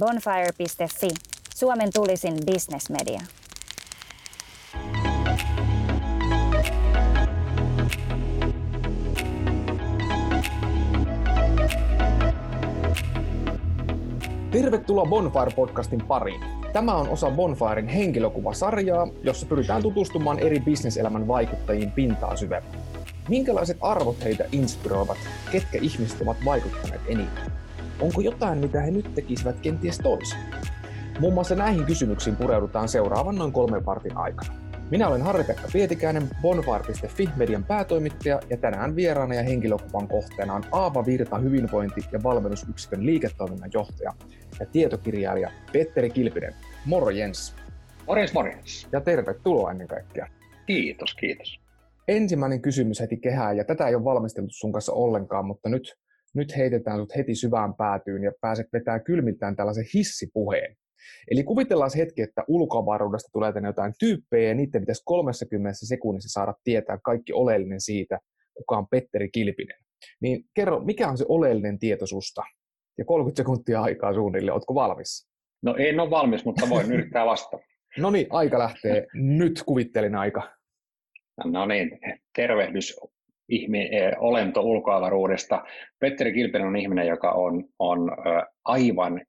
Bonfire.fi, Suomen tulisin bisnesmedia. Tervetuloa Bonfire-podcastin pariin. Tämä on osa Bonfiren henkilökuvasarjaa, jossa pyritään tutustumaan eri bisneselämän vaikuttajiin pintaa syvemmin. Minkälaiset arvot heitä inspiroivat? Ketkä ihmiset ovat vaikuttaneet eniten? Onko jotain, mitä he nyt tekisivät kenties toisin? Muun muassa näihin kysymyksiin pureudutaan seuraavan noin kolmen vartin aikana. Minä olen Harri-Pekka Pietikäinen, Bonfire.fi median päätoimittaja ja tänään vieraana ja henkilökuvan kohteena on Aava Virta hyvinvointi- ja valmennusyksikön liiketoiminnan johtaja ja tietokirjailija Petteri Kilpinen. Moro Jens. Morjens, morjens. Ja tervetuloa ennen kaikkea. Kiitos, kiitos. Ensimmäinen kysymys heti kehään, ja tätä ei ole valmisteltu sun kanssa ollenkaan, mutta nyt, nyt heitetään sut heti syvään päätyyn ja pääset vetää kylmiltään tällaisen hissipuheen. Eli kuvitellaan hetki, että ulkoavaruudesta tulee tänne jotain tyyppejä ja niiden pitäisi 30 sekunnissa saada tietää kaikki oleellinen siitä, kuka on Petteri Kilpinen. Niin kerro, mikä on se oleellinen tieto susta? Ja 30 sekuntia aikaa suunnilleen, ootko valmis? No en ole valmis, mutta voin yrittää vastata. No niin, aika lähtee. Nyt kuvittelin aika. No niin, tervehdys ihme, olento ulkoavaruudesta. Petteri Kilpinen on ihminen, joka on, on aivan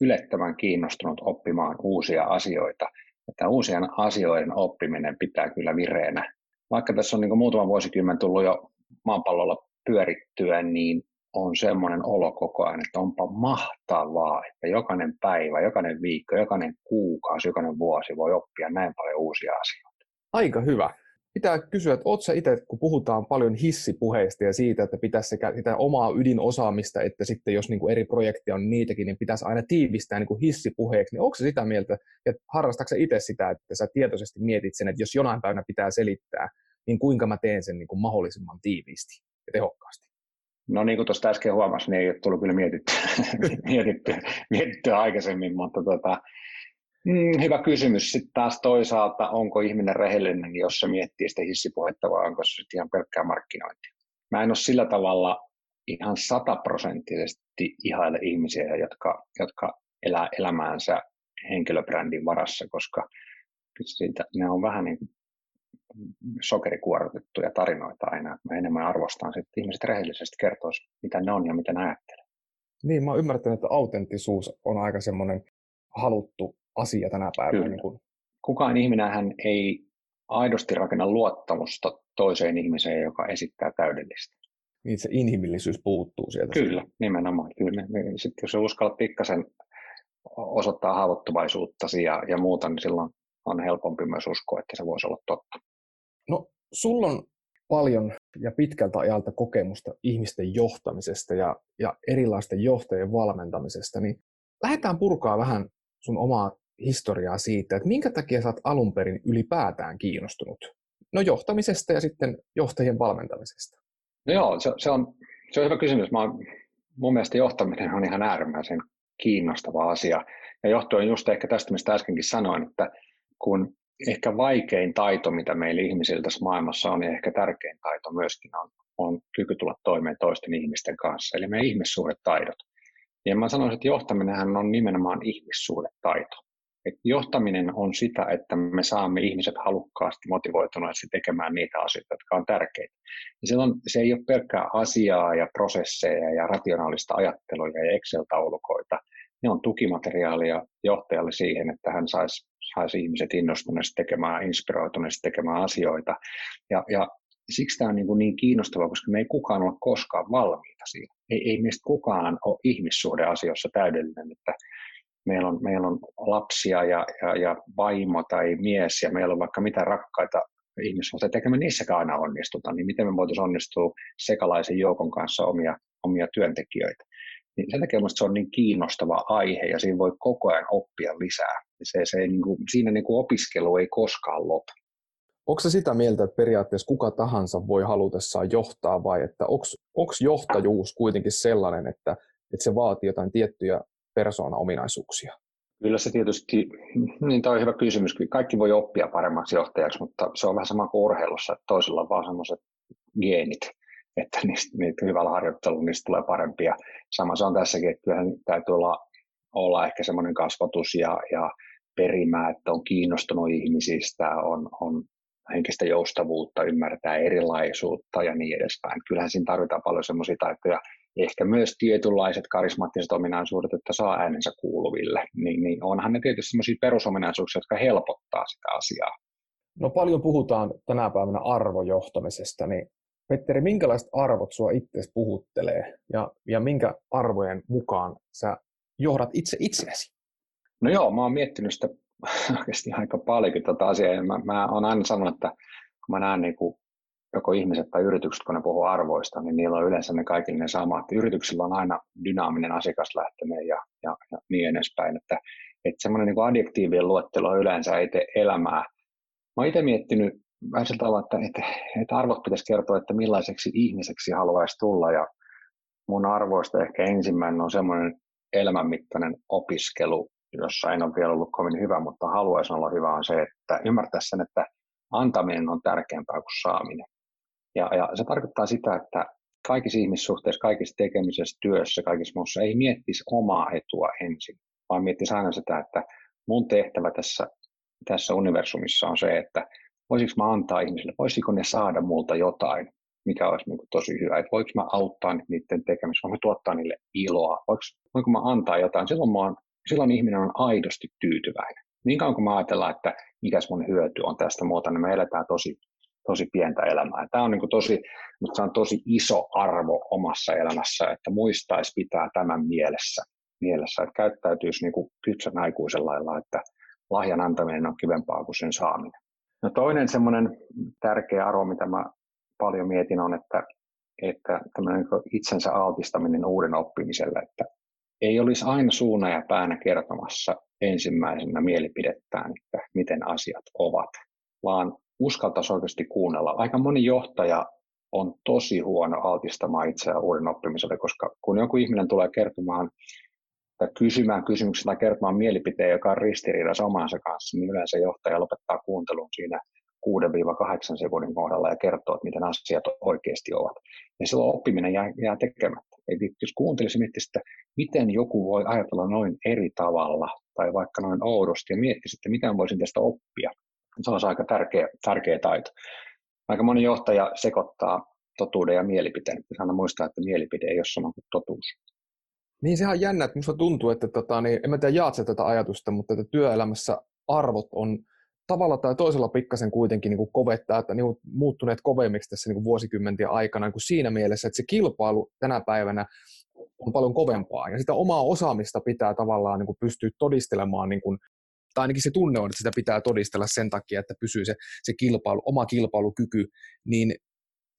ylettömän kiinnostunut oppimaan uusia asioita. Että uusien asioiden oppiminen pitää kyllä vireenä. Vaikka tässä on niin muutama vuosikymmen tullut jo maapallolla pyörittyä, niin on semmoinen olo koko ajan, että onpa mahtavaa, että jokainen päivä, jokainen viikko, jokainen kuukausi, jokainen vuosi voi oppia näin paljon uusia asioita. Aika hyvä pitää kysyä, että oletko itse, kun puhutaan paljon hissipuheista ja siitä, että pitäisi sekä sitä omaa ydinosaamista, että sitten jos niin kuin eri projekteja on niitäkin, niin pitäisi aina tiivistää niin kuin hissipuheeksi, niin onko sitä mieltä, että harrastatko itse sitä, että sä tietoisesti mietit sen, että jos jonain päivänä pitää selittää, niin kuinka mä teen sen niin kuin mahdollisimman tiiviisti ja tehokkaasti? No niin kuin tuosta äsken huomasin, niin ei ole tullut kyllä mietittyä, mietittyä, mietittyä aikaisemmin, mutta tota, Mm, hyvä kysymys. Sitten taas toisaalta, onko ihminen rehellinen, jos se miettii sitä hissipuhetta vai onko se sitten ihan pelkkää markkinointia. Mä en ole sillä tavalla ihan sataprosenttisesti ihaile ihmisiä, jotka, jotka elää elämäänsä henkilöbrändin varassa, koska siitä, ne on vähän niin kuin sokerikuorotettuja tarinoita aina. Mä enemmän arvostan, että ihmiset rehellisesti kertoo, mitä ne on ja mitä ne ajattelee. Niin, mä oon ymmärtänyt, että autenttisuus on aika semmoinen haluttu asia tänä päivänä. Niin kuin... Kukaan ihminen hän ei aidosti rakenna luottamusta toiseen ihmiseen, joka esittää täydellistä. Niin se inhimillisyys puuttuu sieltä. Kyllä, nimenomaan. Kyllä. Sitten jos uskallat pikkasen osoittaa haavoittuvaisuuttasi ja, ja muuta, niin silloin on helpompi myös uskoa, että se voisi olla totta. No, sulla on paljon ja pitkältä ajalta kokemusta ihmisten johtamisesta ja, ja erilaisten johtajien valmentamisesta, niin lähdetään purkaa vähän sun omaa historiaa siitä, että minkä takia sä oot alun perin ylipäätään kiinnostunut no johtamisesta ja sitten johtajien valmentamisesta? No joo, se, se, on, se on hyvä kysymys. Mä mun mielestä johtaminen on ihan äärimmäisen kiinnostava asia. Ja johtuen just ehkä tästä, mistä äskenkin sanoin, että kun ehkä vaikein taito, mitä meillä ihmisiltä tässä maailmassa on, ja ehkä tärkein taito myöskin on, on kyky tulla toimeen toisten ihmisten kanssa, eli meidän ihmissuhdetaidot. Ja mä sanoisin, että johtaminenhan on nimenomaan ihmissuhdetaito. Et johtaminen on sitä, että me saamme ihmiset halukkaasti motivoituneesti tekemään niitä asioita, jotka on tärkeitä. Ja silloin se ei ole pelkkää asiaa ja prosesseja ja rationaalista ajattelua ja Excel-taulukoita. Ne on tukimateriaalia johtajalle siihen, että hän saisi, saisi ihmiset innostuneesti tekemään, inspiroituneesti tekemään asioita. Ja, ja siksi tämä on niin, kuin niin kiinnostavaa, koska me ei kukaan ole koskaan valmiita siinä. Ei, ei meistä kukaan ole ihmissuhdeasioissa täydellinen, että meillä on, meillä on lapsia ja, ja, ja vaimo tai mies ja meillä on vaikka mitä rakkaita ihmissuhteita, eikä me niissäkään aina onnistuta, niin miten me voitaisiin onnistua sekalaisen joukon kanssa omia, omia työntekijöitä. Niin sen takia se on niin kiinnostava aihe ja siinä voi koko ajan oppia lisää. Se, se niin kuin, siinä niin kuin opiskelu ei koskaan lopu. Onko se sitä mieltä, että periaatteessa kuka tahansa voi halutessaan johtaa vai että onko johtajuus kuitenkin sellainen, että, että se vaatii jotain tiettyjä persoona-ominaisuuksia? Kyllä se tietysti, niin tämä on hyvä kysymys. Kaikki voi oppia paremmaksi johtajaksi, mutta se on vähän sama kuin urheilussa, että toisilla on vaan semmoiset geenit, että niistä, niitä hyvällä harjoittelulla niistä tulee parempia. Sama se on tässäkin, että kyllähän täytyy olla olla ehkä semmoinen kasvatus ja, ja perimä, että on kiinnostunut ihmisistä, on, on henkistä joustavuutta, ymmärtää erilaisuutta ja niin edespäin. Kyllähän siinä tarvitaan paljon semmoisia taitoja, ehkä myös tietynlaiset karismaattiset ominaisuudet, että saa äänensä kuuluville, niin, niin onhan ne tietysti semmoisia perusominaisuuksia, jotka helpottaa sitä asiaa. No paljon puhutaan tänä päivänä arvojohtamisesta, niin Petteri, minkälaiset arvot sua itse puhuttelee ja, ja minkä arvojen mukaan sä johdat itse itseäsi? No joo, mä oon miettinyt sitä oikeasti aika paljonkin tätä asiaa. Ja mä, mä oon aina sanonut, että kun mä näen niin kuin joko ihmiset tai yritykset, kun ne puhuu arvoista, niin niillä on yleensä ne kaikille ne samat. Yrityksillä on aina dynaaminen asiakaslähtöinen ja, ja, ja niin edespäin. Että, että semmoinen niin adjektiivien luettelo yleensä ei tee elämää. Mä itse miettinyt vähän sillä tavalla, että, että, että arvot pitäisi kertoa, että millaiseksi ihmiseksi haluaisi tulla. Ja mun arvoista ehkä ensimmäinen on semmoinen elämänmittainen opiskelu jossa en ole vielä ollut kovin hyvä, mutta haluaisin olla hyvä, on se, että ymmärtää sen, että antaminen on tärkeämpää kuin saaminen. Ja, ja se tarkoittaa sitä, että kaikissa ihmissuhteissa, kaikissa tekemisessä, työssä, kaikissa muussa ei miettisi omaa etua ensin, vaan miettisi aina sitä, että mun tehtävä tässä, tässä universumissa on se, että voisiko mä antaa ihmisille, voisiko ne saada multa jotain, mikä olisi niin kuin tosi hyvä, että voiko mä auttaa niiden tekemisessä, voinko mä tuottaa niille iloa, voiko, voinko mä antaa jotain, silloin mä oon silloin ihminen on aidosti tyytyväinen. Niin kauan kuin me ajatellaan, että mikä mun hyöty on tästä muuta, niin me eletään tosi, tosi pientä elämää. Tämä on niin kuin tosi, mutta se on tosi iso arvo omassa elämässä, että muistaisi pitää tämän mielessä, mielessä että käyttäytyisi niin kuin kypsän aikuisen lailla, että lahjan antaminen on kivempaa kuin sen saaminen. No toinen semmoinen tärkeä arvo, mitä mä paljon mietin, on, että, että tämmöinen niin itsensä altistaminen uuden oppimiselle, että ei olisi aina suuna ja päänä kertomassa ensimmäisenä mielipidettään, että miten asiat ovat, vaan uskaltaisi oikeasti kuunnella. Aika moni johtaja on tosi huono altistamaan itseään uuden oppimiselle, koska kun joku ihminen tulee kertomaan tai kysymään kysymyksen tai kertomaan mielipiteen, joka on ristiriidassa omansa kanssa, niin yleensä johtaja lopettaa kuuntelun siinä 6-8 sekunnin kohdalla ja kertoo, että miten asiat oikeasti ovat. Ja silloin oppiminen jää, jää tekemättä. Eli jos kuuntelisi miettisi, että miten joku voi ajatella noin eri tavalla tai vaikka noin oudosti ja miettisi, että mitä voisin tästä oppia. Se on aika tärkeä, tärkeä taito. Aika moni johtaja sekoittaa totuuden ja mielipiteen. Pitää aina muistaa, että mielipide ei ole sama kuin totuus. Niin sehän on jännä, että minusta tuntuu, että tota, niin, en mä tiedä jaat tätä ajatusta, mutta että työelämässä arvot on tavalla tai toisella pikkasen kuitenkin niin kuin kovettaa, että niin kuin muuttuneet kovemmiksi tässä niin kuin vuosikymmenten aikana niin kuin siinä mielessä, että se kilpailu tänä päivänä on paljon kovempaa ja sitä omaa osaamista pitää tavallaan niin kuin pystyä todistelemaan, niin kuin, tai ainakin se tunne on, että sitä pitää todistella sen takia, että pysyy se, se kilpailu, oma kilpailukyky, niin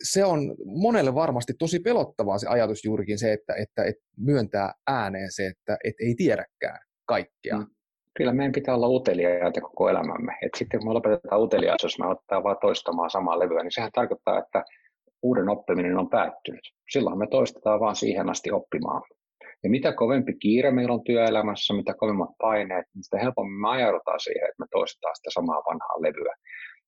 se on monelle varmasti tosi pelottavaa se ajatus juurikin se, että, että, että myöntää ääneen se, että et ei tiedäkään kaikkea. Mm kyllä meidän pitää olla uteliaita koko elämämme. Et sitten kun me lopetetaan uteliaisuus, me ottaa vaan toistamaan samaa levyä, niin sehän tarkoittaa, että uuden oppiminen on päättynyt. Silloin me toistetaan vaan siihen asti oppimaan. Ja mitä kovempi kiire meillä on työelämässä, mitä kovemmat paineet, niin sitä helpommin me ajaudutaan siihen, että me toistetaan sitä samaa vanhaa levyä.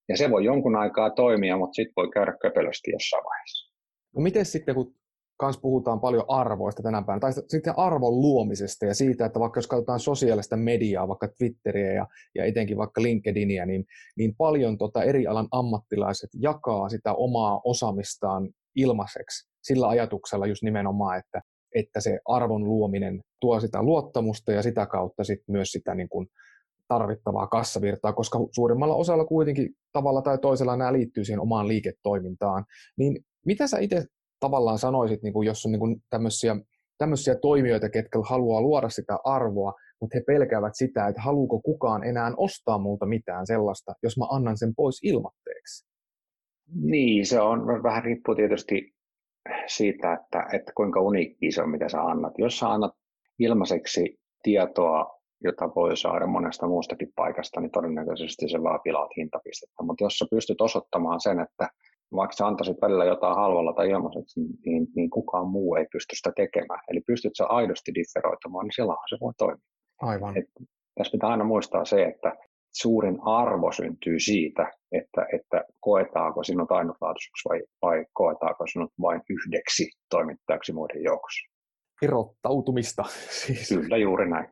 Ja se voi jonkun aikaa toimia, mutta sitten voi käydä köpelösti jossain vaiheessa. No miten sitten, kun kans puhutaan paljon arvoista tänä päivänä, tai sitten arvon luomisesta ja siitä, että vaikka jos katsotaan sosiaalista mediaa, vaikka Twitteriä ja, ja etenkin vaikka LinkedInia, niin, niin paljon tota eri alan ammattilaiset jakaa sitä omaa osaamistaan ilmaiseksi sillä ajatuksella just nimenomaan, että, että se arvon luominen tuo sitä luottamusta ja sitä kautta sit myös sitä niin kuin tarvittavaa kassavirtaa, koska suurimmalla osalla kuitenkin tavalla tai toisella nämä liittyy siihen omaan liiketoimintaan. Niin mitä sä itse tavallaan sanoisit, niin kuin jos on niin kuin tämmöisiä, tämmöisiä toimijoita, ketkä haluaa luoda sitä arvoa, mutta he pelkäävät sitä, että haluuko kukaan enää ostaa multa mitään sellaista, jos mä annan sen pois ilmatteeksi. Niin, se on vähän riippuu tietysti siitä, että, että kuinka uniikki se on, mitä sä annat. Jos sä annat ilmaiseksi tietoa, jota voi saada monesta muustakin paikasta, niin todennäköisesti se vaan pilaat hintapistettä. Mutta jos sä pystyt osoittamaan sen, että vaikka sä antaisit välillä jotain halvalla tai ilmaiseksi, niin, niin kukaan muu ei pysty sitä tekemään. Eli pystyt sä aidosti differoitumaan, niin silloinhan se voi toimia. Aivan. Et tässä pitää aina muistaa se, että suurin arvo syntyy siitä, että, että koetaanko sinut ainutlaatuiseksi vai, vai koetaanko sinut vain yhdeksi toimittajaksi muiden joukossa. Erottautumista siis. Kyllä, juuri näin.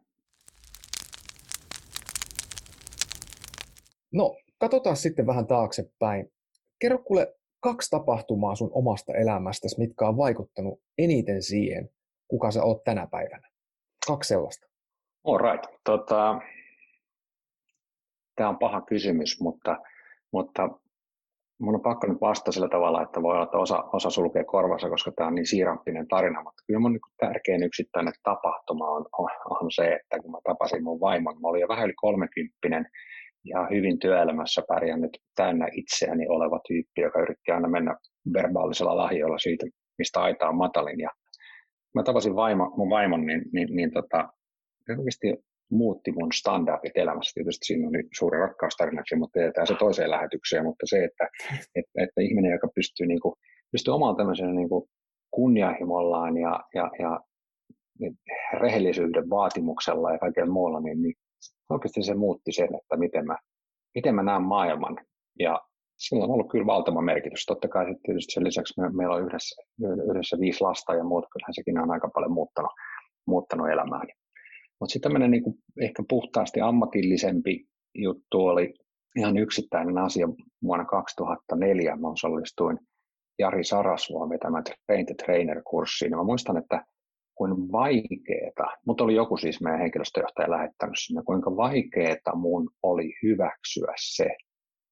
No, katsotaan sitten vähän taaksepäin. Kerro kuule kaksi tapahtumaa sun omasta elämästäsi, mitkä on vaikuttanut eniten siihen, kuka sä oot tänä päivänä. Kaksi sellaista. All right. Tota, Tämä on paha kysymys, mutta, mutta mun on pakko nyt vastata sillä tavalla, että voi olla, että osa, osa sulkee korvansa, koska tämä on niin siirappinen tarina, mutta kyllä mun niin tärkein yksittäinen tapahtuma on, on, on, se, että kun mä tapasin mun vaimon, mä olin jo vähän yli kolmekymppinen, ja hyvin työelämässä pärjännyt täynnä itseäni oleva tyyppi, joka yritti aina mennä verbaalisella lahjoilla siitä, mistä aita on matalin. Ja mä tapasin vaimo, mun vaimon, niin, niin, niin tota, muutti mun standardit elämässä. Tietysti siinä oli suuri rakkaustarinaksi, mutta jätetään se toiseen lähetykseen. Mutta se, että, että, että ihminen, joka pystyy, niin kuin, pystyy omalla tämmöisellä niin kunnianhimollaan ja, ja, ja rehellisyyden vaatimuksella ja kaikella muulla, niin, niin oikeasti se muutti sen, että miten mä, miten mä näen maailman. Ja sillä on ollut kyllä valtava merkitys. Totta kai sitten tietysti sen lisäksi me, meillä on yhdessä, yhdessä viisi lasta ja muuta, kyllähän sekin on aika paljon muuttanut, muuttanut elämääni. Mutta sitten tämmöinen niin ehkä puhtaasti ammatillisempi juttu oli ihan yksittäinen asia vuonna 2004. Mä osallistuin Jari Sarasvuon vetämään Train the Trainer-kurssiin. Mä muistan, että kuin vaikeeta, mutta oli joku siis meidän henkilöstöjohtaja lähettänyt sinne, kuinka vaikeeta mun oli hyväksyä se,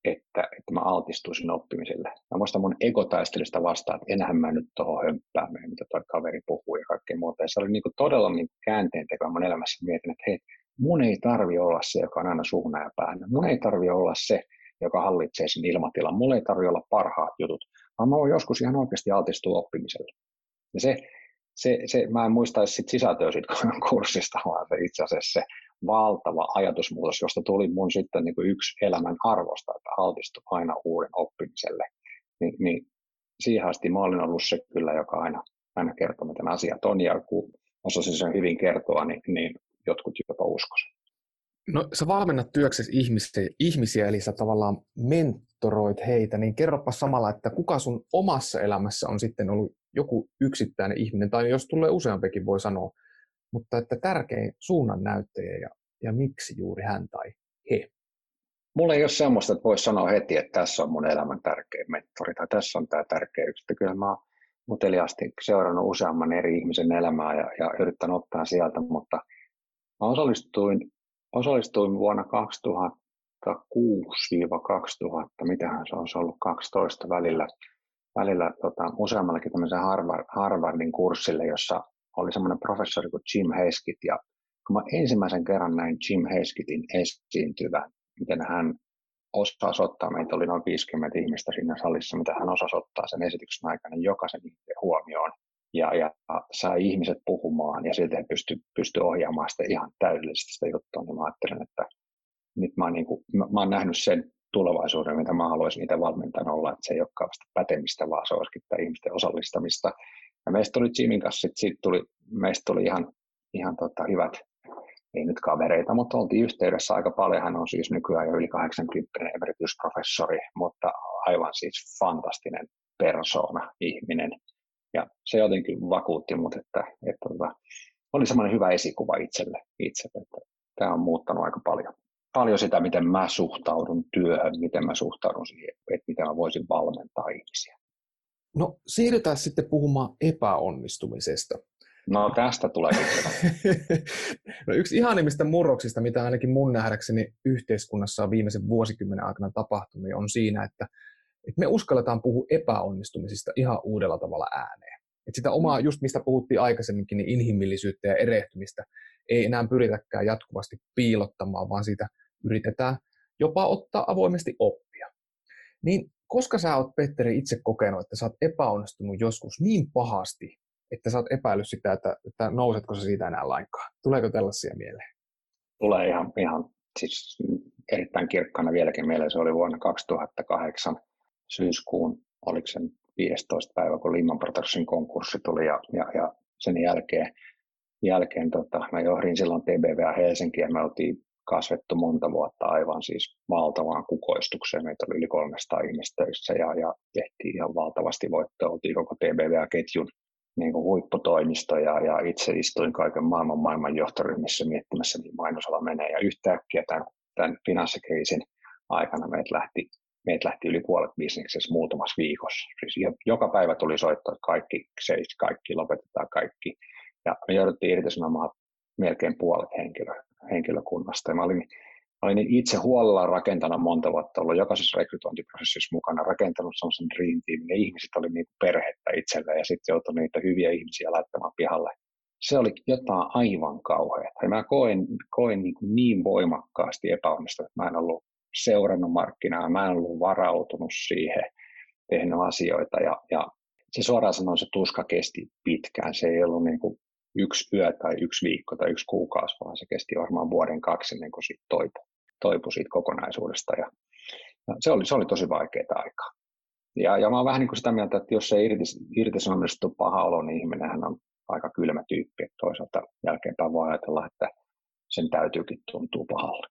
että, että mä altistuisin oppimiselle. Mä muistan mun egotaistelista vastaan, että enhän mä nyt tuohon hömppäämään, mitä toi kaveri puhuu ja kaikkea muuta. Ja se oli niinku todella niin käänteen tekevä mun elämässä. Mietin, että hei, mun ei tarvi olla se, joka on aina suhna ja päällä. Mun ei tarvi olla se, joka hallitsee sen ilmatilan. Mulla ei tarvi olla parhaat jutut, vaan mä voin joskus ihan oikeasti altistua oppimiselle. Ja se, se, se, mä en muista sit sisältöä siitä kurssista, vaan se itse asiassa se valtava ajatusmuutos, josta tuli mun sitten niin kuin yksi elämän arvosta, että altistu aina uuden oppimiselle. Ni, niin siihen asti mä olin ollut se kyllä, joka aina, aina kertoo, miten asiat on, ja kun osasin sen hyvin kertoa, niin, niin jotkut jopa uskoisivat. No sä valmennat työksesi ihmisiä, ihmisiä, eli sä tavallaan mentoroit heitä, niin kerropa samalla, että kuka sun omassa elämässä on sitten ollut joku yksittäinen ihminen, tai jos tulee useampikin voi sanoa, mutta että tärkein suunnan näyttäjä ja, ja miksi juuri hän tai he? Mulla ei ole semmoista, että voisi sanoa heti, että tässä on mun elämän tärkein mentori tai tässä on tämä tärkeä yksi. Kyllä mä oon muteliasti seurannut useamman eri ihmisen elämää ja, ja yrittänyt ottaa sieltä, mutta mä osallistuin, osallistuin vuonna 2006-2000, mitähän se olisi ollut 12 välillä, välillä tota, useammallakin tämmöisen Harvard, Harvardin kurssille, jossa oli semmoinen professori kuin Jim Heskit, ja kun mä ensimmäisen kerran näin Jim Heskitin esiintyvän, miten hän osasi ottaa, meitä oli noin 50 ihmistä siinä salissa, mitä hän osasi ottaa sen esityksen aikana jokaisen huomioon, ja, ja sai ihmiset puhumaan, ja silti he pystyi pysty ohjaamaan sitä ihan täydellisesti sitä juttua, niin mä ajattelin, että nyt mä, niin kuin, mä, mä oon nähnyt sen tulevaisuuden, mitä mä haluaisin itse valmentajana olla, että se ei olekaan vasta pätemistä, vaan se olisikin ihmisten osallistamista. Ja meistä tuli Jimin kanssa, sit, sit tuli, meistä tuli ihan, ihan tota, hyvät, ei nyt kavereita, mutta oltiin yhteydessä aika paljon. Hän on siis nykyään jo yli 80 emeritusprofessori, mutta aivan siis fantastinen persona, ihminen. Ja se jotenkin vakuutti mut, että, että, että tota, oli semmoinen hyvä esikuva itselle, itselle että tämä on muuttanut aika paljon paljon sitä, miten mä suhtaudun työhön, miten mä suhtaudun siihen, että miten mä voisin valmentaa ihmisiä. No siirrytään sitten puhumaan epäonnistumisesta. No tästä tulee no, yksi ihanimmista murroksista, mitä ainakin mun nähdäkseni yhteiskunnassa on viimeisen vuosikymmenen aikana tapahtunut, on siinä, että, että me uskalletaan puhua epäonnistumisista ihan uudella tavalla ääneen. Et sitä omaa, mm. just mistä puhuttiin aikaisemminkin, niin inhimillisyyttä ja erehtymistä ei enää pyritäkään jatkuvasti piilottamaan, vaan siitä yritetään jopa ottaa avoimesti oppia. Niin koska sä oot, Petteri, itse kokenut, että sä oot epäonnistunut joskus niin pahasti, että sä oot epäillyt sitä, että, että nousetko sä siitä enää lainkaan? Tuleeko tällaisia mieleen? Tulee ihan, ihan siis erittäin kirkkana vieläkin mieleen. Se oli vuonna 2008 syyskuun, oliko sen 15 päivä, kun Lehman Brothersin konkurssi tuli ja, ja, ja sen jälkeen, jälkeen tota, mä johdin silloin TBVA Helsinkiä ja me oltiin kasvettu monta vuotta aivan siis valtavaan kukoistukseen. Meitä oli yli 300 ihmistä töissä ja, ja tehtiin ihan valtavasti voittoa. Oltiin koko TBVA-ketjun niin kuin huipputoimisto ja, ja itse istuin kaiken maailman maailman johtoryhmissä miettimässä, mihin mainosala menee. Ja yhtäkkiä tämän, tämän finanssikriisin aikana meitä lähti, meitä lähti yli puolet bisneksessä muutamassa viikossa. Siis joka päivä tuli soittaa, että kaikki seis, kaikki lopetetaan kaikki. Ja me jouduttiin irtisanomaan melkein puolet henkilö, henkilökunnasta. Ja mä olin, mä olin itse huolella rakentanut monta vuotta, ollut jokaisessa rekrytointiprosessissa mukana, rakentanut sellaisen dream team, ja ihmiset oli niin perhettä itselleen, ja sitten joutui niitä hyviä ihmisiä laittamaan pihalle. Se oli jotain aivan kauheaa. Ja mä koin, koin niin, kuin niin voimakkaasti epäonnistunut, että mä en ollut seurannut markkinaa, mä en ollut varautunut siihen, tehnyt asioita, ja, ja se suoraan sanoen se tuska kesti pitkään. Se ei ollut niin kuin yksi yö tai yksi viikko tai yksi kuukausi, vaan se kesti varmaan vuoden kaksi ennen kuin siitä toipui, toipui siitä kokonaisuudesta. Ja, ja se, oli, se oli tosi vaikeaa aikaa. Ja, ja mä oon vähän niin kuin sitä mieltä, että jos se irtis, irtisanomisesta paha olo, niin ihminenhän on aika kylmä tyyppi. Että toisaalta jälkeenpäin voi ajatella, että sen täytyykin tuntua pahalle.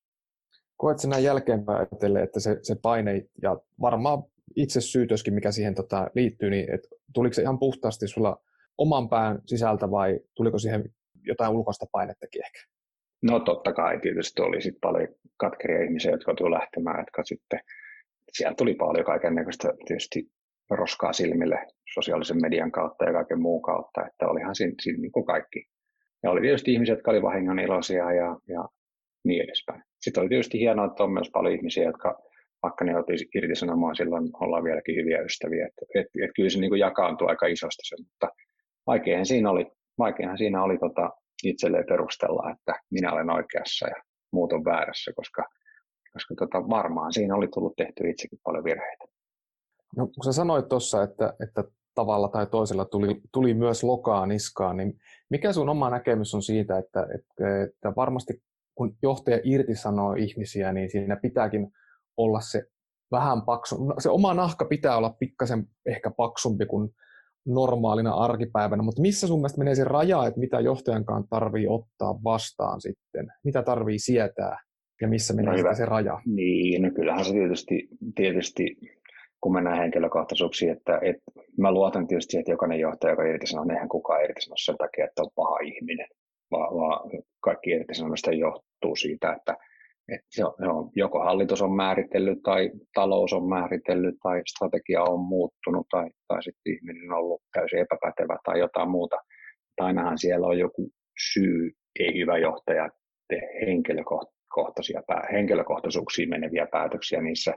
Koet sinä jälkeenpäin ajatellen, että se, se paine ja varmaan itse syytöskin, mikä siihen tota, liittyy, niin että tuliko se ihan puhtaasti sulla oman pään sisältä vai tuliko siihen jotain ulkoista painettakin ehkä? No totta kai tietysti oli sitten paljon katkeria ihmisiä, jotka tuli lähtemään, jotka sitten, siellä tuli paljon kaiken näköistä tietysti roskaa silmille sosiaalisen median kautta ja kaiken muun kautta, että olihan siinä, siinä niin kuin kaikki. Ja oli tietysti ihmisiä, jotka oli vahingon iloisia ja, ja niin edespäin. Sitten oli tietysti hienoa, että on myös paljon ihmisiä, jotka vaikka ne joutuisi irtisanomaan, silloin ollaan vieläkin hyviä ystäviä. Että et, et kyllä se niin kuin jakaantuu aika isosti se, mutta vaikeahan siinä oli, vaikeahan siinä oli tota itselleen perustella, että minä olen oikeassa ja muut on väärässä, koska, koska tota varmaan siinä oli tullut tehty itsekin paljon virheitä. No, kun sä sanoit tuossa, että, että tavalla tai toisella tuli, tuli myös lokaa niskaan, niin mikä sun oma näkemys on siitä, että, että, että varmasti kun johtaja irtisanoo ihmisiä, niin siinä pitääkin olla se vähän paksu, no, se oma nahka pitää olla pikkasen ehkä paksumpi kuin normaalina arkipäivänä, mutta missä sun mielestä menee se raja, että mitä johtajankaan tarvii ottaa vastaan sitten, mitä tarvii sietää ja missä menee no se raja? Niin, no kyllähän se tietysti, tietysti kun mennään henkilökohtaisuuksiin, että, että mä luotan tietysti siihen, että jokainen johtaja, joka irtisanoo, niin eihän kukaan irtisanoo sen takia, että on paha ihminen, vaan, vaan kaikki irtisanomista johtuu siitä, että että se on, se on, joko hallitus on määritellyt tai talous on määritellyt tai strategia on muuttunut tai, tai sitten ihminen on ollut täysin epäpätevä tai jotain muuta. Tai ainahan siellä on joku syy, ei hyvä johtaja tee henkilökohtaisia, henkilökohtaisuuksiin meneviä päätöksiä niissä.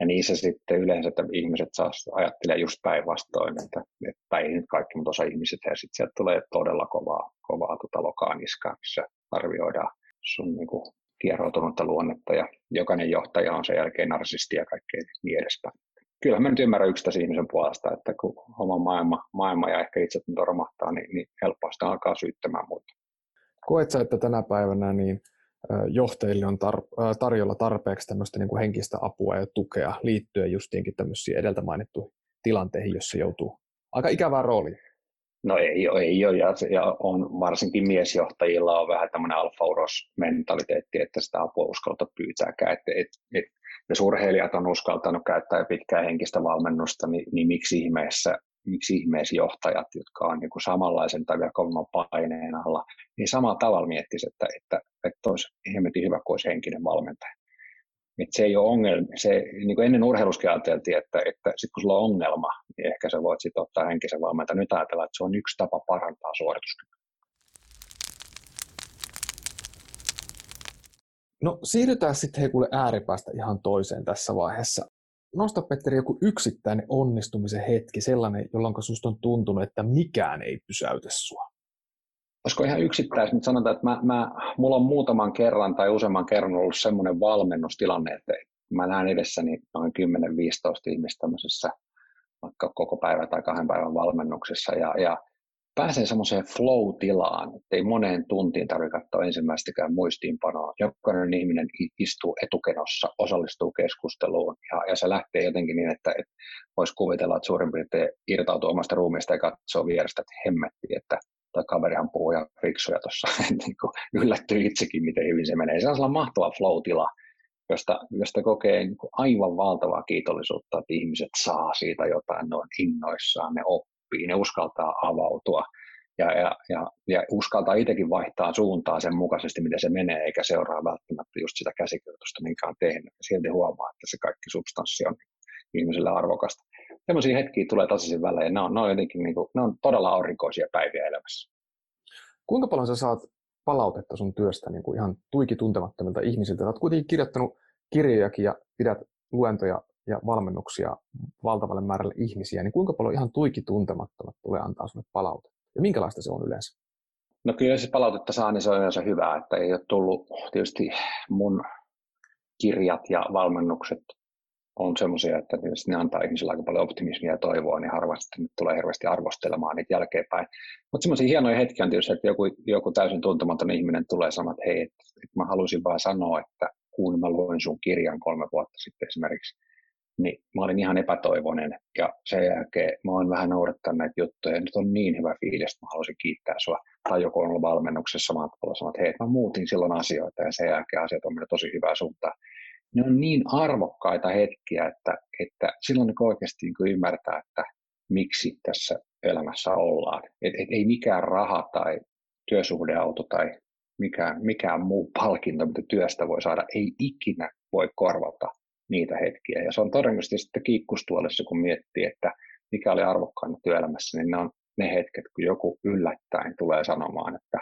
Ja niissä sitten yleensä että ihmiset saa ajattelee just päinvastoin, että, että ei nyt kaikki, mutta osa ihmiset, ja sitten sieltä tulee todella kovaa, kovaa tota lokaniskaa, missä arvioidaan sun niin kuin, kieroutunutta luonnetta ja jokainen johtaja on sen jälkeen narsisti ja kaikkea niin edespäin. Kyllä mä nyt ymmärrän yksittäisen ihmisen puolesta, että kun oma maailma, maailma ja ehkä itse romahtaa, niin, niin helposti alkaa syyttämään muita. Koet sä, että tänä päivänä niin johtajille on tar- tarjolla tarpeeksi tämmöistä niin kuin henkistä apua ja tukea liittyen justiinkin tämmöisiin edeltä mainittuihin tilanteihin, jossa joutuu aika ikävään rooliin? No ei ei ole. Ja, ja on, varsinkin miesjohtajilla on vähän tämmöinen alfa-uros-mentaliteetti, että sitä apua uskalta pyytääkään. Et, et, et, jos urheilijat on uskaltanut käyttää pitkää henkistä valmennusta, niin, niin miksi, ihmeessä, miksi ihmeessä johtajat, jotka on niin kuin samanlaisen tai vielä kovemman paineen alla, niin samalla tavalla miettisi, että, että, että olisi hemmetin hyvä kuin olisi henkinen valmentaja. Et se ei ole ongelma. Se, niin kuin ennen urheiluskin ajateltiin, että, että sit kun sulla on ongelma, niin ehkä sä voit sitten ottaa henkisen valmentajan. Nyt ajatellaan, että se on yksi tapa parantaa suorituskykyä. No siirrytään sitten hei kuule ääripäästä ihan toiseen tässä vaiheessa. Nosta Petteri joku yksittäinen onnistumisen hetki, sellainen, jolloin susta on tuntunut, että mikään ei pysäytä sua olisiko ihan yksittäis, nyt sanotaan, että mä, mä, mulla on muutaman kerran tai useamman kerran ollut semmoinen valmennustilanne, että mä näen edessäni noin 10-15 ihmistä tämmöisessä vaikka koko päivä tai kahden päivän valmennuksessa ja, ja pääsen semmoiseen flow-tilaan, ei moneen tuntiin tarvitse katsoa ensimmäistäkään muistiinpanoa. Jokainen ihminen istuu etukenossa, osallistuu keskusteluun ja, ja se lähtee jotenkin niin, että, että voisi kuvitella, että suurin piirtein irtautuu omasta ruumiista ja katsoo vierestä, että hemmetti, että tai kaverihan puhuu ihan fiksuja tuossa, niin yllättyy itsekin, miten hyvin se menee. Se on sellainen mahtava flow-tila, josta, josta kokee niin kuin aivan valtavaa kiitollisuutta, että ihmiset saa siitä jotain, ne on innoissaan, ne oppii, ne uskaltaa avautua. ja, ja, ja, ja uskaltaa itsekin vaihtaa suuntaa sen mukaisesti, miten se menee, eikä seuraa välttämättä just sitä käsikirjoitusta, minkä on tehnyt. Silti huomaa, että se kaikki substanssi on ihmiselle arvokasta. Sellaisia hetkiä tulee tasaisin välein, ja ne on, ne on jotenkin niin kuin, ne on todella aurinkoisia päiviä elämässä. Kuinka paljon sä saat palautetta sun työstä niin kuin ihan tuiki tuntemattomilta ihmisiltä? Sä oot kuitenkin kirjoittanut kirjojakin ja pidät luentoja ja valmennuksia valtavalle määrälle ihmisiä, niin kuinka paljon ihan tuiki tuntemattomat tulee antaa sinulle palautetta? Ja minkälaista se on yleensä? No kyllä se palautetta saa, niin se on yleensä hyvä, että ei ole tullut tietysti mun kirjat ja valmennukset on semmoisia, että ne antaa ihmisille aika paljon optimismia ja toivoa, niin harvasti tulee hirveästi arvostelemaan niitä jälkeenpäin. Mutta semmoisia hienoja hetkiä on tietysti, että joku, joku täysin tuntematon ihminen tulee sanoa, että hei, että, että mä halusin vaan sanoa, että kun mä luin sun kirjan kolme vuotta sitten esimerkiksi, niin mä olin ihan epätoivoinen ja sen jälkeen mä oon vähän noudattanut näitä juttuja ja nyt on niin hyvä fiilis, että mä haluaisin kiittää sua. Tai joku on ollut valmennuksessa matkalla sanoa, että hei, mä muutin silloin asioita ja sen jälkeen asiat on mennyt tosi hyvää suuntaan. Ne on niin arvokkaita hetkiä, että, että silloin niin oikeasti niin ymmärtää, että miksi tässä elämässä ollaan. Et, et ei mikään raha tai työsuhdeauto tai mikään, mikään muu palkinto, mitä työstä voi saada, ei ikinä voi korvata niitä hetkiä. Ja se on todennäköisesti sitten kiikkustuolessa, kun miettii, että mikä oli arvokkaana työelämässä, niin ne on ne hetket, kun joku yllättäen tulee sanomaan, että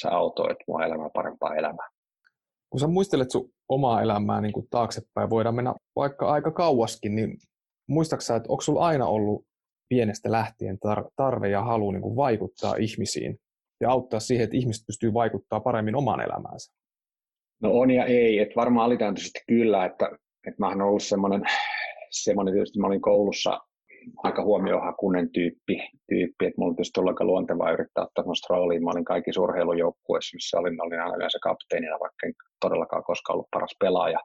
sä autoit mua elämää parempaa elämää. Kun sä muistelet sun omaa elämää niin kuin taaksepäin, voidaan mennä vaikka aika kauaskin, niin muistaaksä, että onko sulla aina ollut pienestä lähtien tarve ja halu niin kuin vaikuttaa ihmisiin ja auttaa siihen, että ihmiset pystyy vaikuttaa paremmin omaan elämäänsä? No on ja ei, että varmaan alitääntöisesti kyllä, että et mä oon ollut semmoinen, semmoinen tietysti mä olin koulussa aika huomiohakunen tyyppi, tyyppi että mulla tietysti aika luontevaa yrittää ottaa semmoista roolia. Mä olin kaikki urheilujoukkueessa, missä olin, olin aina yleensä kapteenina, vaikka en todellakaan koskaan ollut paras pelaaja.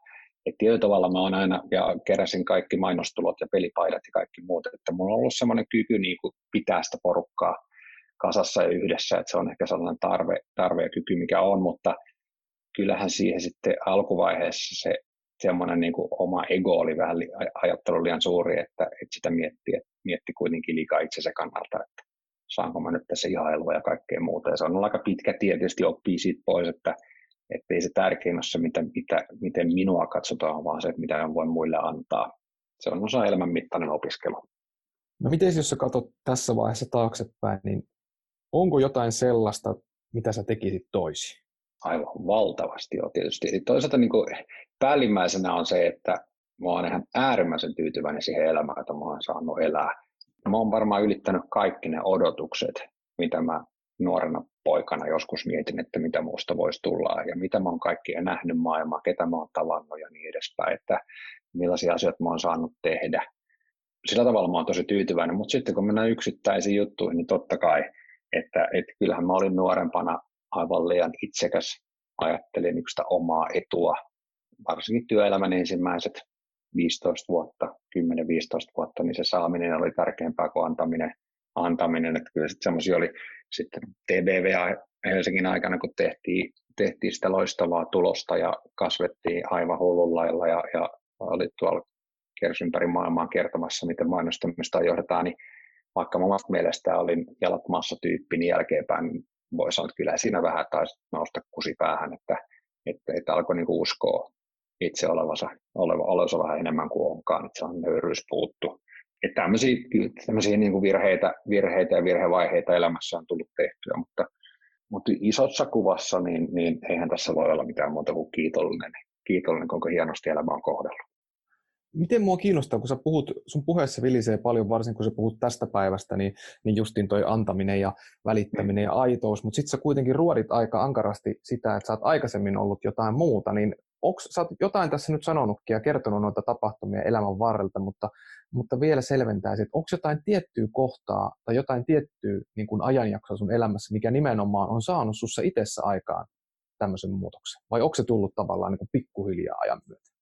Et tietyllä tavalla mä oon aina, ja keräsin kaikki mainostulot ja pelipaidat ja kaikki muut, että mulla on ollut semmoinen kyky niin kuin pitää sitä porukkaa kasassa ja yhdessä, että se on ehkä sellainen tarve, tarve ja kyky, mikä on, mutta kyllähän siihen sitten alkuvaiheessa se semmoinen niin oma ego oli vähän ajattelu liian suuri, että, että sitä mietti, että mietti kuitenkin liikaa itsensä kannalta, että saanko mä nyt tässä ihailua ja kaikkea muuta. Ja se on ollut aika pitkä tie, tietysti oppii siitä pois, että, että ei se tärkein ole se, mitä, mitä, miten minua katsotaan, vaan se, että mitä mä voin muille antaa. Se on osa elämän mittainen opiskelu. No miten jos sä katsot tässä vaiheessa taaksepäin, niin onko jotain sellaista, mitä sä tekisit toisin? Aivan valtavasti jo tietysti. Eli toisaalta niin kuin päällimmäisenä on se, että mä oon ihan äärimmäisen tyytyväinen siihen elämään, jota mä oon saanut elää. Mä oon varmaan ylittänyt kaikki ne odotukset, mitä mä nuorena poikana joskus mietin, että mitä muusta voisi tulla ja mitä mä oon kaikkia nähnyt maailmaa, ketä mä oon tavannut ja niin edespäin, että millaisia asioita mä oon saanut tehdä. Sillä tavalla mä oon tosi tyytyväinen, mutta sitten kun mennään yksittäisiin juttuihin, niin totta kai, että, että kyllähän mä olin nuorempana aivan liian itsekäs. Ajattelin sitä omaa etua, varsinkin työelämän ensimmäiset 15 vuotta, 10-15 vuotta, niin se saaminen oli tärkeämpää kuin antaminen. antaminen. Että kyllä sitten semmoisia oli sitten TBV Helsingin aikana, kun tehtiin, tehtiin sitä loistavaa tulosta ja kasvettiin aivan hullun lailla ja, ja oli tuolla kierros ympäri maailmaa kertomassa, miten mainostamista johdetaan, niin vaikka omasta mielestä olin jalat maassa tyyppi, niin jälkeenpäin voi sanoa, että kyllä siinä vähän taisi nousta kusi päähän, että, että, että alkoi niin uskoa itse olevansa, oleva, olevansa vähän enemmän kuin onkaan, että se on nöyryys puuttu. Että tämmöisiä, tämmöisiä niin kuin virheitä, virheitä ja virhevaiheita elämässä on tullut tehtyä, mutta, mutta isossa kuvassa niin, niin eihän tässä voi olla mitään muuta kuin kiitollinen, kiitollinen kuinka hienosti elämä on kohdellut. Miten mua kiinnostaa, kun sä puhut, sun puheessa vilisee paljon, varsinkin kun sä puhut tästä päivästä, niin, niin justin toi antaminen ja välittäminen ja aitous, mutta sitten sä kuitenkin ruodit aika ankarasti sitä, että sä oot aikaisemmin ollut jotain muuta, niin onks, sä oot jotain tässä nyt sanonutkin ja kertonut noita tapahtumia elämän varrelta, mutta, mutta vielä selventäisit, että onko jotain tiettyä kohtaa tai jotain tiettyä niin kuin ajanjaksoa sun elämässä, mikä nimenomaan on saanut sussa itsessä aikaan tämmöisen muutoksen? Vai onko se tullut tavallaan niin kuin pikkuhiljaa ajan myötä?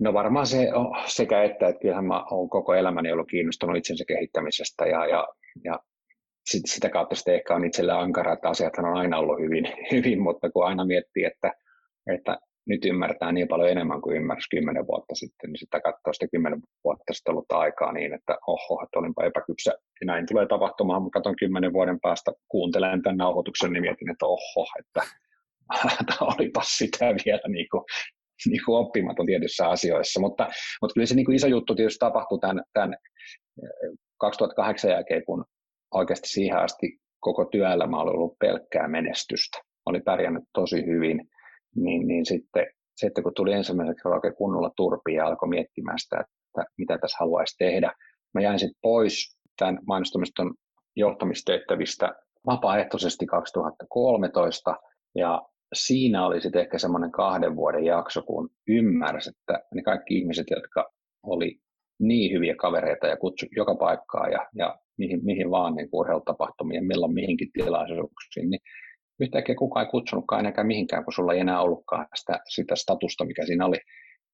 No varmaan se sekä että, että kyllähän mä olen koko elämäni ollut kiinnostunut itsensä kehittämisestä ja, ja, ja sit, sitä kautta sitten ehkä on itsellä ankara, että asiat on aina ollut hyvin, hyvin mutta kun aina miettii, että, että nyt ymmärtää niin paljon enemmän kuin ymmärsi kymmenen vuotta sitten, niin sitä katsoo sitä kymmenen vuotta sitten ollut aikaa niin, että oho, että olinpa epäkypsä. Ja näin tulee tapahtumaan, mutta katson kymmenen vuoden päästä, kuuntelen tämän nauhoituksen, niin mietin, että oho, että olipa sitä vielä niin kuin, niin kuin oppimaton tietyissä asioissa, mutta, mutta kyllä se niin kuin iso juttu tietysti tapahtui tämän, tämän 2008 jälkeen, kun oikeasti siihen asti koko työelämä oli ollut pelkkää menestystä. Oli pärjännyt tosi hyvin, niin, niin sitten, sitten kun tuli ensimmäiseksi oikein kunnolla turpi ja alkoi miettimään sitä, että mitä tässä haluaisi tehdä, mä jäin sitten pois tämän mainostoimiston johtamistehtävistä vapaaehtoisesti 2013 ja siinä oli sitten ehkä semmoinen kahden vuoden jakso, kun ymmärsi, että ne kaikki ihmiset, jotka oli niin hyviä kavereita ja kutsu joka paikkaa ja, ja mihin, mihin vaan niin urheilutapahtumiin milloin mihinkin tilaisuuksiin, niin yhtäkkiä kukaan ei kutsunutkaan enää mihinkään, kun sulla ei enää ollutkaan sitä, sitä statusta, mikä siinä oli.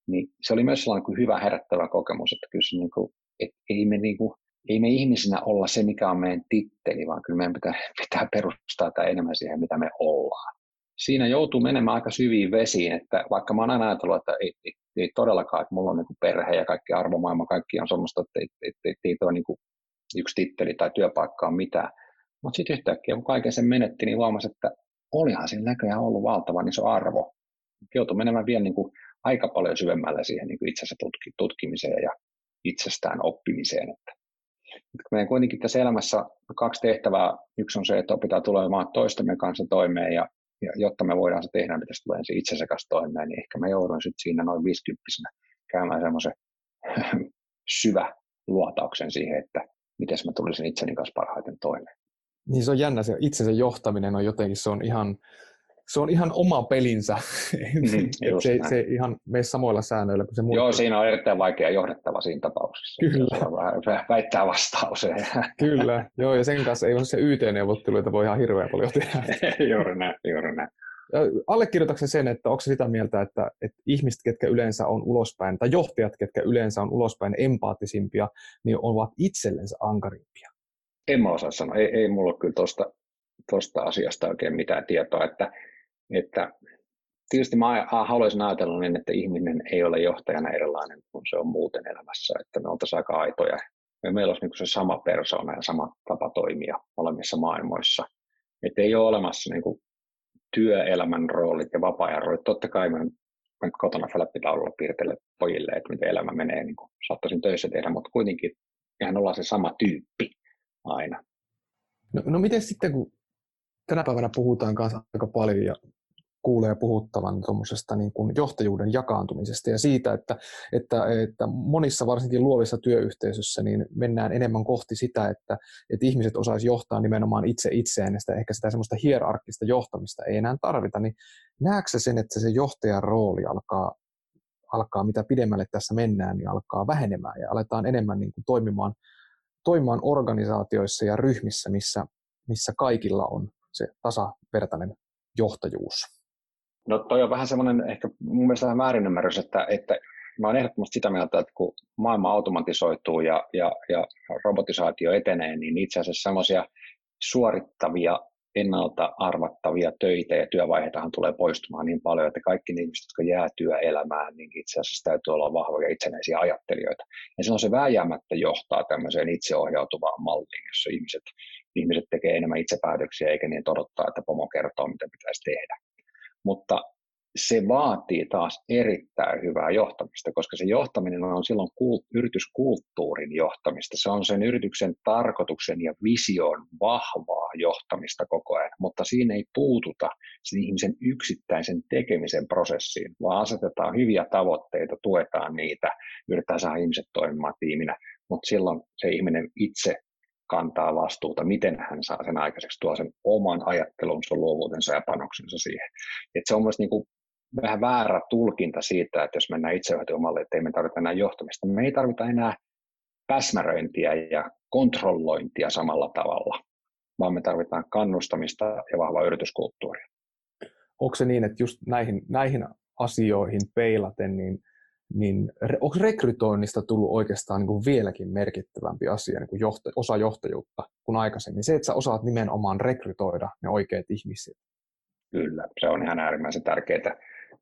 Niin se oli myös sellainen kuin hyvä herättävä kokemus, että kyllä se niin kuin, et ei, me niin kuin, ei me ihmisinä olla se, mikä on meidän titteli, vaan kyllä meidän pitää, pitää perustaa tämä enemmän siihen, mitä me ollaan. Siinä joutuu menemään aika syviin vesiin, että vaikka mä oon aina ajatellut, että ei, ei, ei todellakaan, että mulla on niin perhe ja kaikki arvomaailma, kaikki on semmoista, että ei, ei, ei, ei toi niin yksi titteli tai työpaikka on mitään. Mutta sitten yhtäkkiä, kun kaiken sen menetti, niin huomasi, että olihan siinä näköjään ollut valtavan iso arvo. Joutui menemään vielä niin kuin aika paljon syvemmälle siihen niin itsensä tutki, tutkimiseen ja itsestään oppimiseen. Että, meidän kuitenkin tässä elämässä kaksi tehtävää. Yksi on se, että opitaan tulemaan toistemme kanssa toimeen ja, ja jotta me voidaan se tehdä, mitä tulee ensin itsensä kanssa toimeen, niin ehkä mä joudun sitten siinä noin 50 käymään semmoisen syvä luotauksen siihen, että miten mä tulisin itseni kanssa parhaiten toimeen. Niin se on jännä, se itsensä johtaminen on jotenkin, se on ihan, se on ihan oma pelinsä. Mm, se, se ihan mene samoilla säännöillä kuin se muu. Joo, siinä on erittäin vaikea johdettava siinä tapauksessa. Kyllä. Väittää vastauseen. Kyllä, joo, ja sen kanssa ei ole se YT-neuvotteluita voi ihan hirveän paljon tehdä. juuri näin, juuri näin. Allekirjoitatko sen, että onko sitä mieltä, että, että ihmiset, ketkä yleensä on ulospäin, tai johtajat, ketkä yleensä on ulospäin empaattisimpia, niin ovat itsellensä ankarimpia? En mä osaa sanoa. Ei, ei mulla ole kyllä tuosta tosta asiasta oikein mitään tietoa. Että, että tietysti mä haluaisin ajatella niin, että ihminen ei ole johtajana erilainen kuin se on muuten elämässä. Että me oltaisiin aika aitoja. Meillä olisi niin se sama persona ja sama tapa toimia molemmissa maailmoissa. Että ei ole olemassa niin kuin työelämän roolit ja vapaa-ajan roolit. Totta kai mä, mä kotona fläppitaululla piirtelen pojille, että miten elämä menee, niin kuin saattaisin töissä tehdä, mutta kuitenkin mehän ollaan se sama tyyppi aina. No, no miten sitten, kun tänä päivänä puhutaan kanssa aika paljon ja kuulee puhuttavan tuommoisesta niin kuin johtajuuden jakaantumisesta ja siitä, että, että, että monissa varsinkin luovissa työyhteisöissä niin mennään enemmän kohti sitä, että, että ihmiset osaisivat johtaa nimenomaan itse itseään ja sitä, ehkä sitä semmoista hierarkkista johtamista ei enää tarvita, niin näetkö sen, että se johtajan rooli alkaa, alkaa mitä pidemmälle tässä mennään, niin alkaa vähenemään ja aletaan enemmän niin kuin toimimaan, toimimaan organisaatioissa ja ryhmissä, missä, missä kaikilla on se tasavertainen johtajuus? No toi on vähän semmoinen ehkä mun mielestä vähän väärinymmärrys, että, että mä olen ehdottomasti sitä mieltä, että kun maailma automatisoituu ja, ja, ja robotisaatio etenee, niin itse asiassa semmoisia suorittavia, ennalta arvattavia töitä ja työvaiheitahan tulee poistumaan niin paljon, että kaikki ne ihmiset, jotka jää työelämään, niin itse asiassa täytyy olla vahvoja itsenäisiä ajattelijoita. Ja silloin se vääjäämättä johtaa tämmöiseen itseohjautuvaan malliin, jossa ihmiset, ihmiset tekee enemmän itsepäätöksiä eikä niin odottaa, että pomo kertoo, mitä pitäisi tehdä mutta se vaatii taas erittäin hyvää johtamista, koska se johtaminen on silloin kult, yrityskulttuurin johtamista. Se on sen yrityksen tarkoituksen ja vision vahvaa johtamista koko ajan, mutta siinä ei puututa sen ihmisen yksittäisen tekemisen prosessiin, vaan asetetaan hyviä tavoitteita, tuetaan niitä, yritetään saada ihmiset toimimaan tiiminä, mutta silloin se ihminen itse kantaa vastuuta, miten hän saa sen aikaiseksi, tuo sen oman ajattelunsa, luovuutensa ja panoksensa siihen. Et se on myös niin kuin vähän väärä tulkinta siitä, että jos mennään itsehoitomalle, että ei me tarvita enää johtamista. Me ei tarvita enää päsmäröintiä ja kontrollointia samalla tavalla, vaan me tarvitaan kannustamista ja vahvaa yrityskulttuuria. Onko se niin, että just näihin, näihin asioihin peilaten, niin niin onko rekrytoinnista tullut oikeastaan niin kuin vieläkin merkittävämpi asia, niin kuin johta, osa johtajuutta kuin aikaisemmin? Se, että sä osaat nimenomaan rekrytoida ne oikeat ihmiset. Kyllä, se on ihan äärimmäisen tärkeää.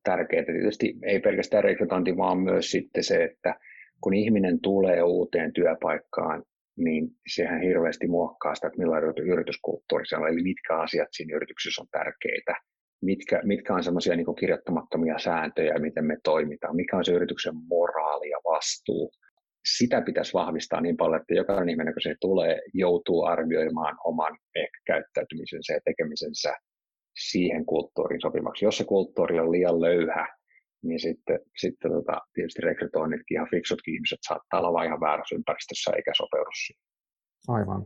tärkeää. Tietysti ei pelkästään rekrytointi, vaan myös sitten se, että kun ihminen tulee uuteen työpaikkaan, niin sehän hirveästi muokkaa sitä, että millainen yrityskulttuuri siellä on, eli mitkä asiat siinä yrityksessä on tärkeitä, mitkä, mitkä on semmoisia niin kirjoittamattomia sääntöjä, miten me toimitaan, mikä on se yrityksen moraali ja vastuu. Sitä pitäisi vahvistaa niin paljon, että jokainen ihminen, kun se tulee, joutuu arvioimaan oman ehkä käyttäytymisensä ja tekemisensä siihen kulttuuriin sopimaksi. Jos se kulttuuri on liian löyhä, niin sitten, sitten tota, tietysti rekrytoinnitkin ihan fiksutkin ihmiset saattaa olla vain ihan väärässä ympäristössä eikä sopeudu siihen. Aivan.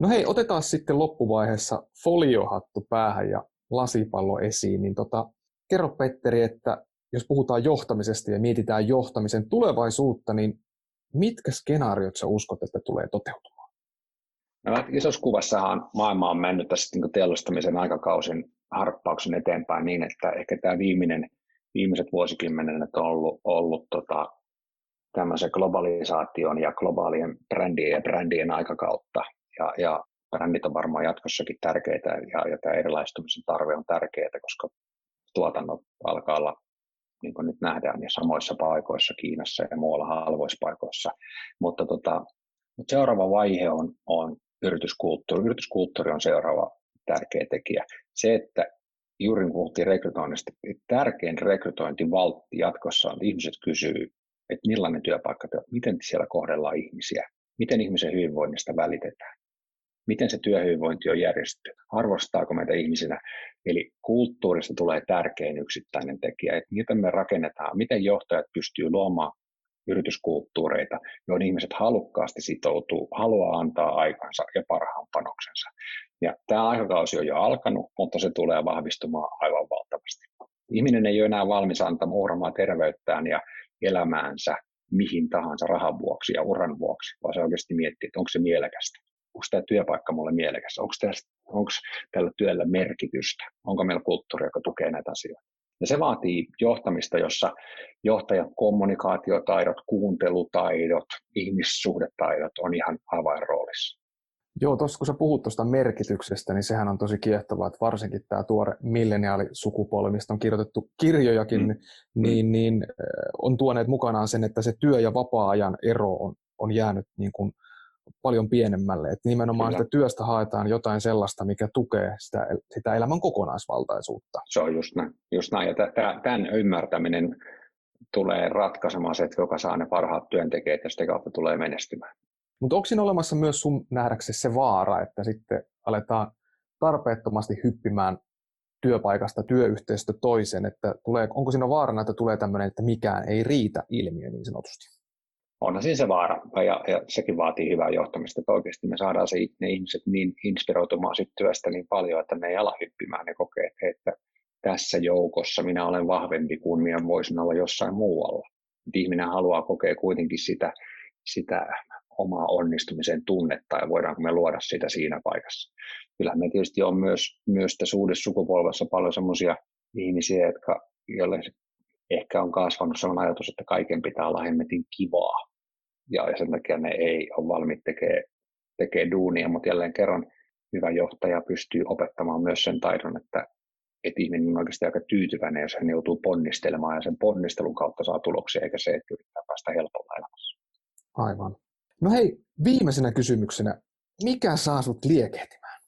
No hei, otetaan sitten loppuvaiheessa foliohattu päähän ja lasipallo esiin. Niin tota, kerro Petteri, että jos puhutaan johtamisesta ja mietitään johtamisen tulevaisuutta, niin mitkä skenaariot sä uskot, että tulee toteutumaan? No, isossa kuvassahan maailma on mennyt tässä niin teollistamisen aikakausin harppauksen eteenpäin niin, että ehkä tämä viimeinen viimeiset vuosikymmenet on ollut, ollut tota, tämmöisen globalisaation ja globaalien brändien ja brändien aikakautta. Ja, ja brändit on varmaan jatkossakin tärkeitä ja, ja tämä erilaistumisen tarve on tärkeää, koska tuotannot alkaa olla, niin kuin nyt nähdään, niin samoissa paikoissa Kiinassa ja muualla halvoissa paikoissa. Mutta, tota, seuraava vaihe on, on yrityskulttuuri. Yrityskulttuuri on seuraava tärkeä tekijä. Se, että juuri kun puhuttiin rekrytoinnista, tärkein rekrytointivaltti jatkossa on, että ihmiset kysyy, että millainen työpaikka, miten siellä kohdellaan ihmisiä, miten ihmisen hyvinvoinnista välitetään, miten se työhyvinvointi on järjestetty, arvostaako meitä ihmisinä. Eli kulttuurista tulee tärkein yksittäinen tekijä, että miten me rakennetaan, miten johtajat pystyy luomaan yrityskulttuureita, joihin ihmiset halukkaasti sitoutuu, haluaa antaa aikansa ja parhaan panoksensa. Ja tämä aikakausi on jo alkanut, mutta se tulee vahvistumaan aivan valtavasti. Ihminen ei ole enää valmis antamaan uhramaan terveyttään ja elämäänsä mihin tahansa rahan vuoksi ja uran vuoksi, vaan se oikeasti miettii, että onko se mielekästä. Onko tämä työpaikka mulle mielekäs? Onko, onko tällä työllä merkitystä? Onko meillä kulttuuri, joka tukee näitä asioita? Ja se vaatii johtamista, jossa johtajan kommunikaatiotaidot, kuuntelutaidot, ihmissuhdetaidot on ihan avainroolissa. Joo, tuossa kun sä puhut tuosta merkityksestä, niin sehän on tosi kiehtovaa, että varsinkin tämä tuore milleniaalisukupolvi, mistä on kirjoitettu kirjojakin, mm. niin, niin on tuoneet mukanaan sen, että se työ- ja vapaa-ajan ero on, on jäänyt niin kuin paljon pienemmälle. Että nimenomaan Kyllä. sitä työstä haetaan jotain sellaista, mikä tukee sitä, sitä elämän kokonaisvaltaisuutta. Se on just näin. Just näin. Ja tämän ymmärtäminen tulee ratkaisemaan se, että joka saa ne parhaat työntekijät ja sitä kautta tulee menestymään. Mutta onko siinä olemassa myös sun nähdäksesi se vaara, että sitten aletaan tarpeettomasti hyppimään työpaikasta työyhteisöstä toiseen, että tulee, onko siinä vaarana, että tulee tämmöinen, että mikään ei riitä ilmiö niin sanotusti? Onhan siinä se vaara, ja, ja sekin vaatii hyvää johtamista, että oikeasti me saadaan se, ne ihmiset niin inspiroitumaan sit työstä niin paljon, että ne ei ala hyppimään, ne kokee, että tässä joukossa minä olen vahvempi kuin minä voisin olla jossain muualla. Et ihminen haluaa kokea kuitenkin sitä, sitä omaa onnistumisen tunnetta ja voidaanko me luoda sitä siinä paikassa. Kyllä me tietysti on myös, myös tässä uudessa sukupolvessa paljon sellaisia ihmisiä, jotka, joille ehkä on kasvanut sellainen ajatus, että kaiken pitää olla hemmetin kivaa ja sen takia ne ei ole valmiit tekemään tekee duunia, mutta jälleen kerran hyvä johtaja pystyy opettamaan myös sen taidon, että, että ihminen on oikeasti aika tyytyväinen, jos hän joutuu ponnistelemaan ja sen ponnistelun kautta saa tuloksia, eikä se, että yrittää päästä helpolla elämässä. Aivan. No hei, viimeisenä kysymyksenä, mikä saa sut liekehtimään?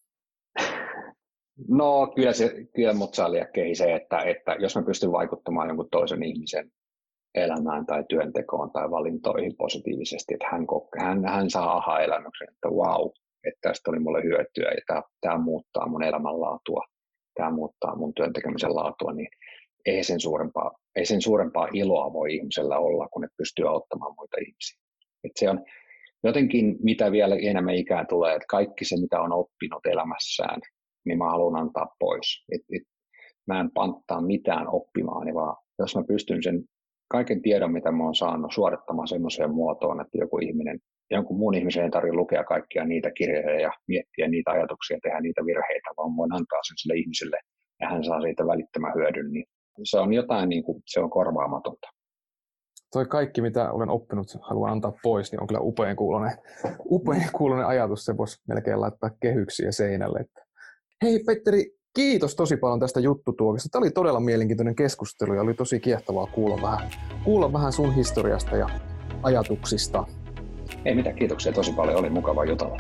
No kyllä, se, kyllä mut saa liekkeihin se, että, että jos mä pystyn vaikuttamaan jonkun toisen ihmisen elämään tai työntekoon tai valintoihin positiivisesti, että hän, hän, hän saa aha-elämyksen, että wow, että tästä oli mulle hyötyä ja tämä, tämä muuttaa mun elämänlaatua, tämä muuttaa mun työntekemisen laatua, niin ei sen, suurempaa, ei sen suurempaa iloa voi ihmisellä olla, kun et pystyy auttamaan muita ihmisiä. Et se on jotenkin, mitä vielä enemmän ikään tulee, että kaikki se, mitä on oppinut elämässään, niin mä haluan antaa pois. Et, et, mä en panttaa mitään oppimaan, vaan jos mä pystyn sen kaiken tiedon, mitä mä oon saanut, suorittamaan semmoiseen muotoon, että joku ihminen, jonkun muun ihmisen ei tarvitse lukea kaikkia niitä kirjoja ja miettiä niitä ajatuksia, tehdä niitä virheitä, vaan voin antaa sen sille ihmiselle ja hän saa siitä välittömän hyödyn, niin se on jotain, niin kuin, se on korvaamatonta. Toi kaikki, mitä olen oppinut, haluan antaa pois, niin on kyllä upean kuulonen, upean kuulonen ajatus. Se voisi melkein laittaa kehyksiä seinälle. Hei Petteri, kiitos tosi paljon tästä juttutuokista. Tämä oli todella mielenkiintoinen keskustelu ja oli tosi kiehtovaa kuulla vähän, kuulla vähän sun historiasta ja ajatuksista. Ei mitään, kiitoksia tosi paljon, oli mukava jutella.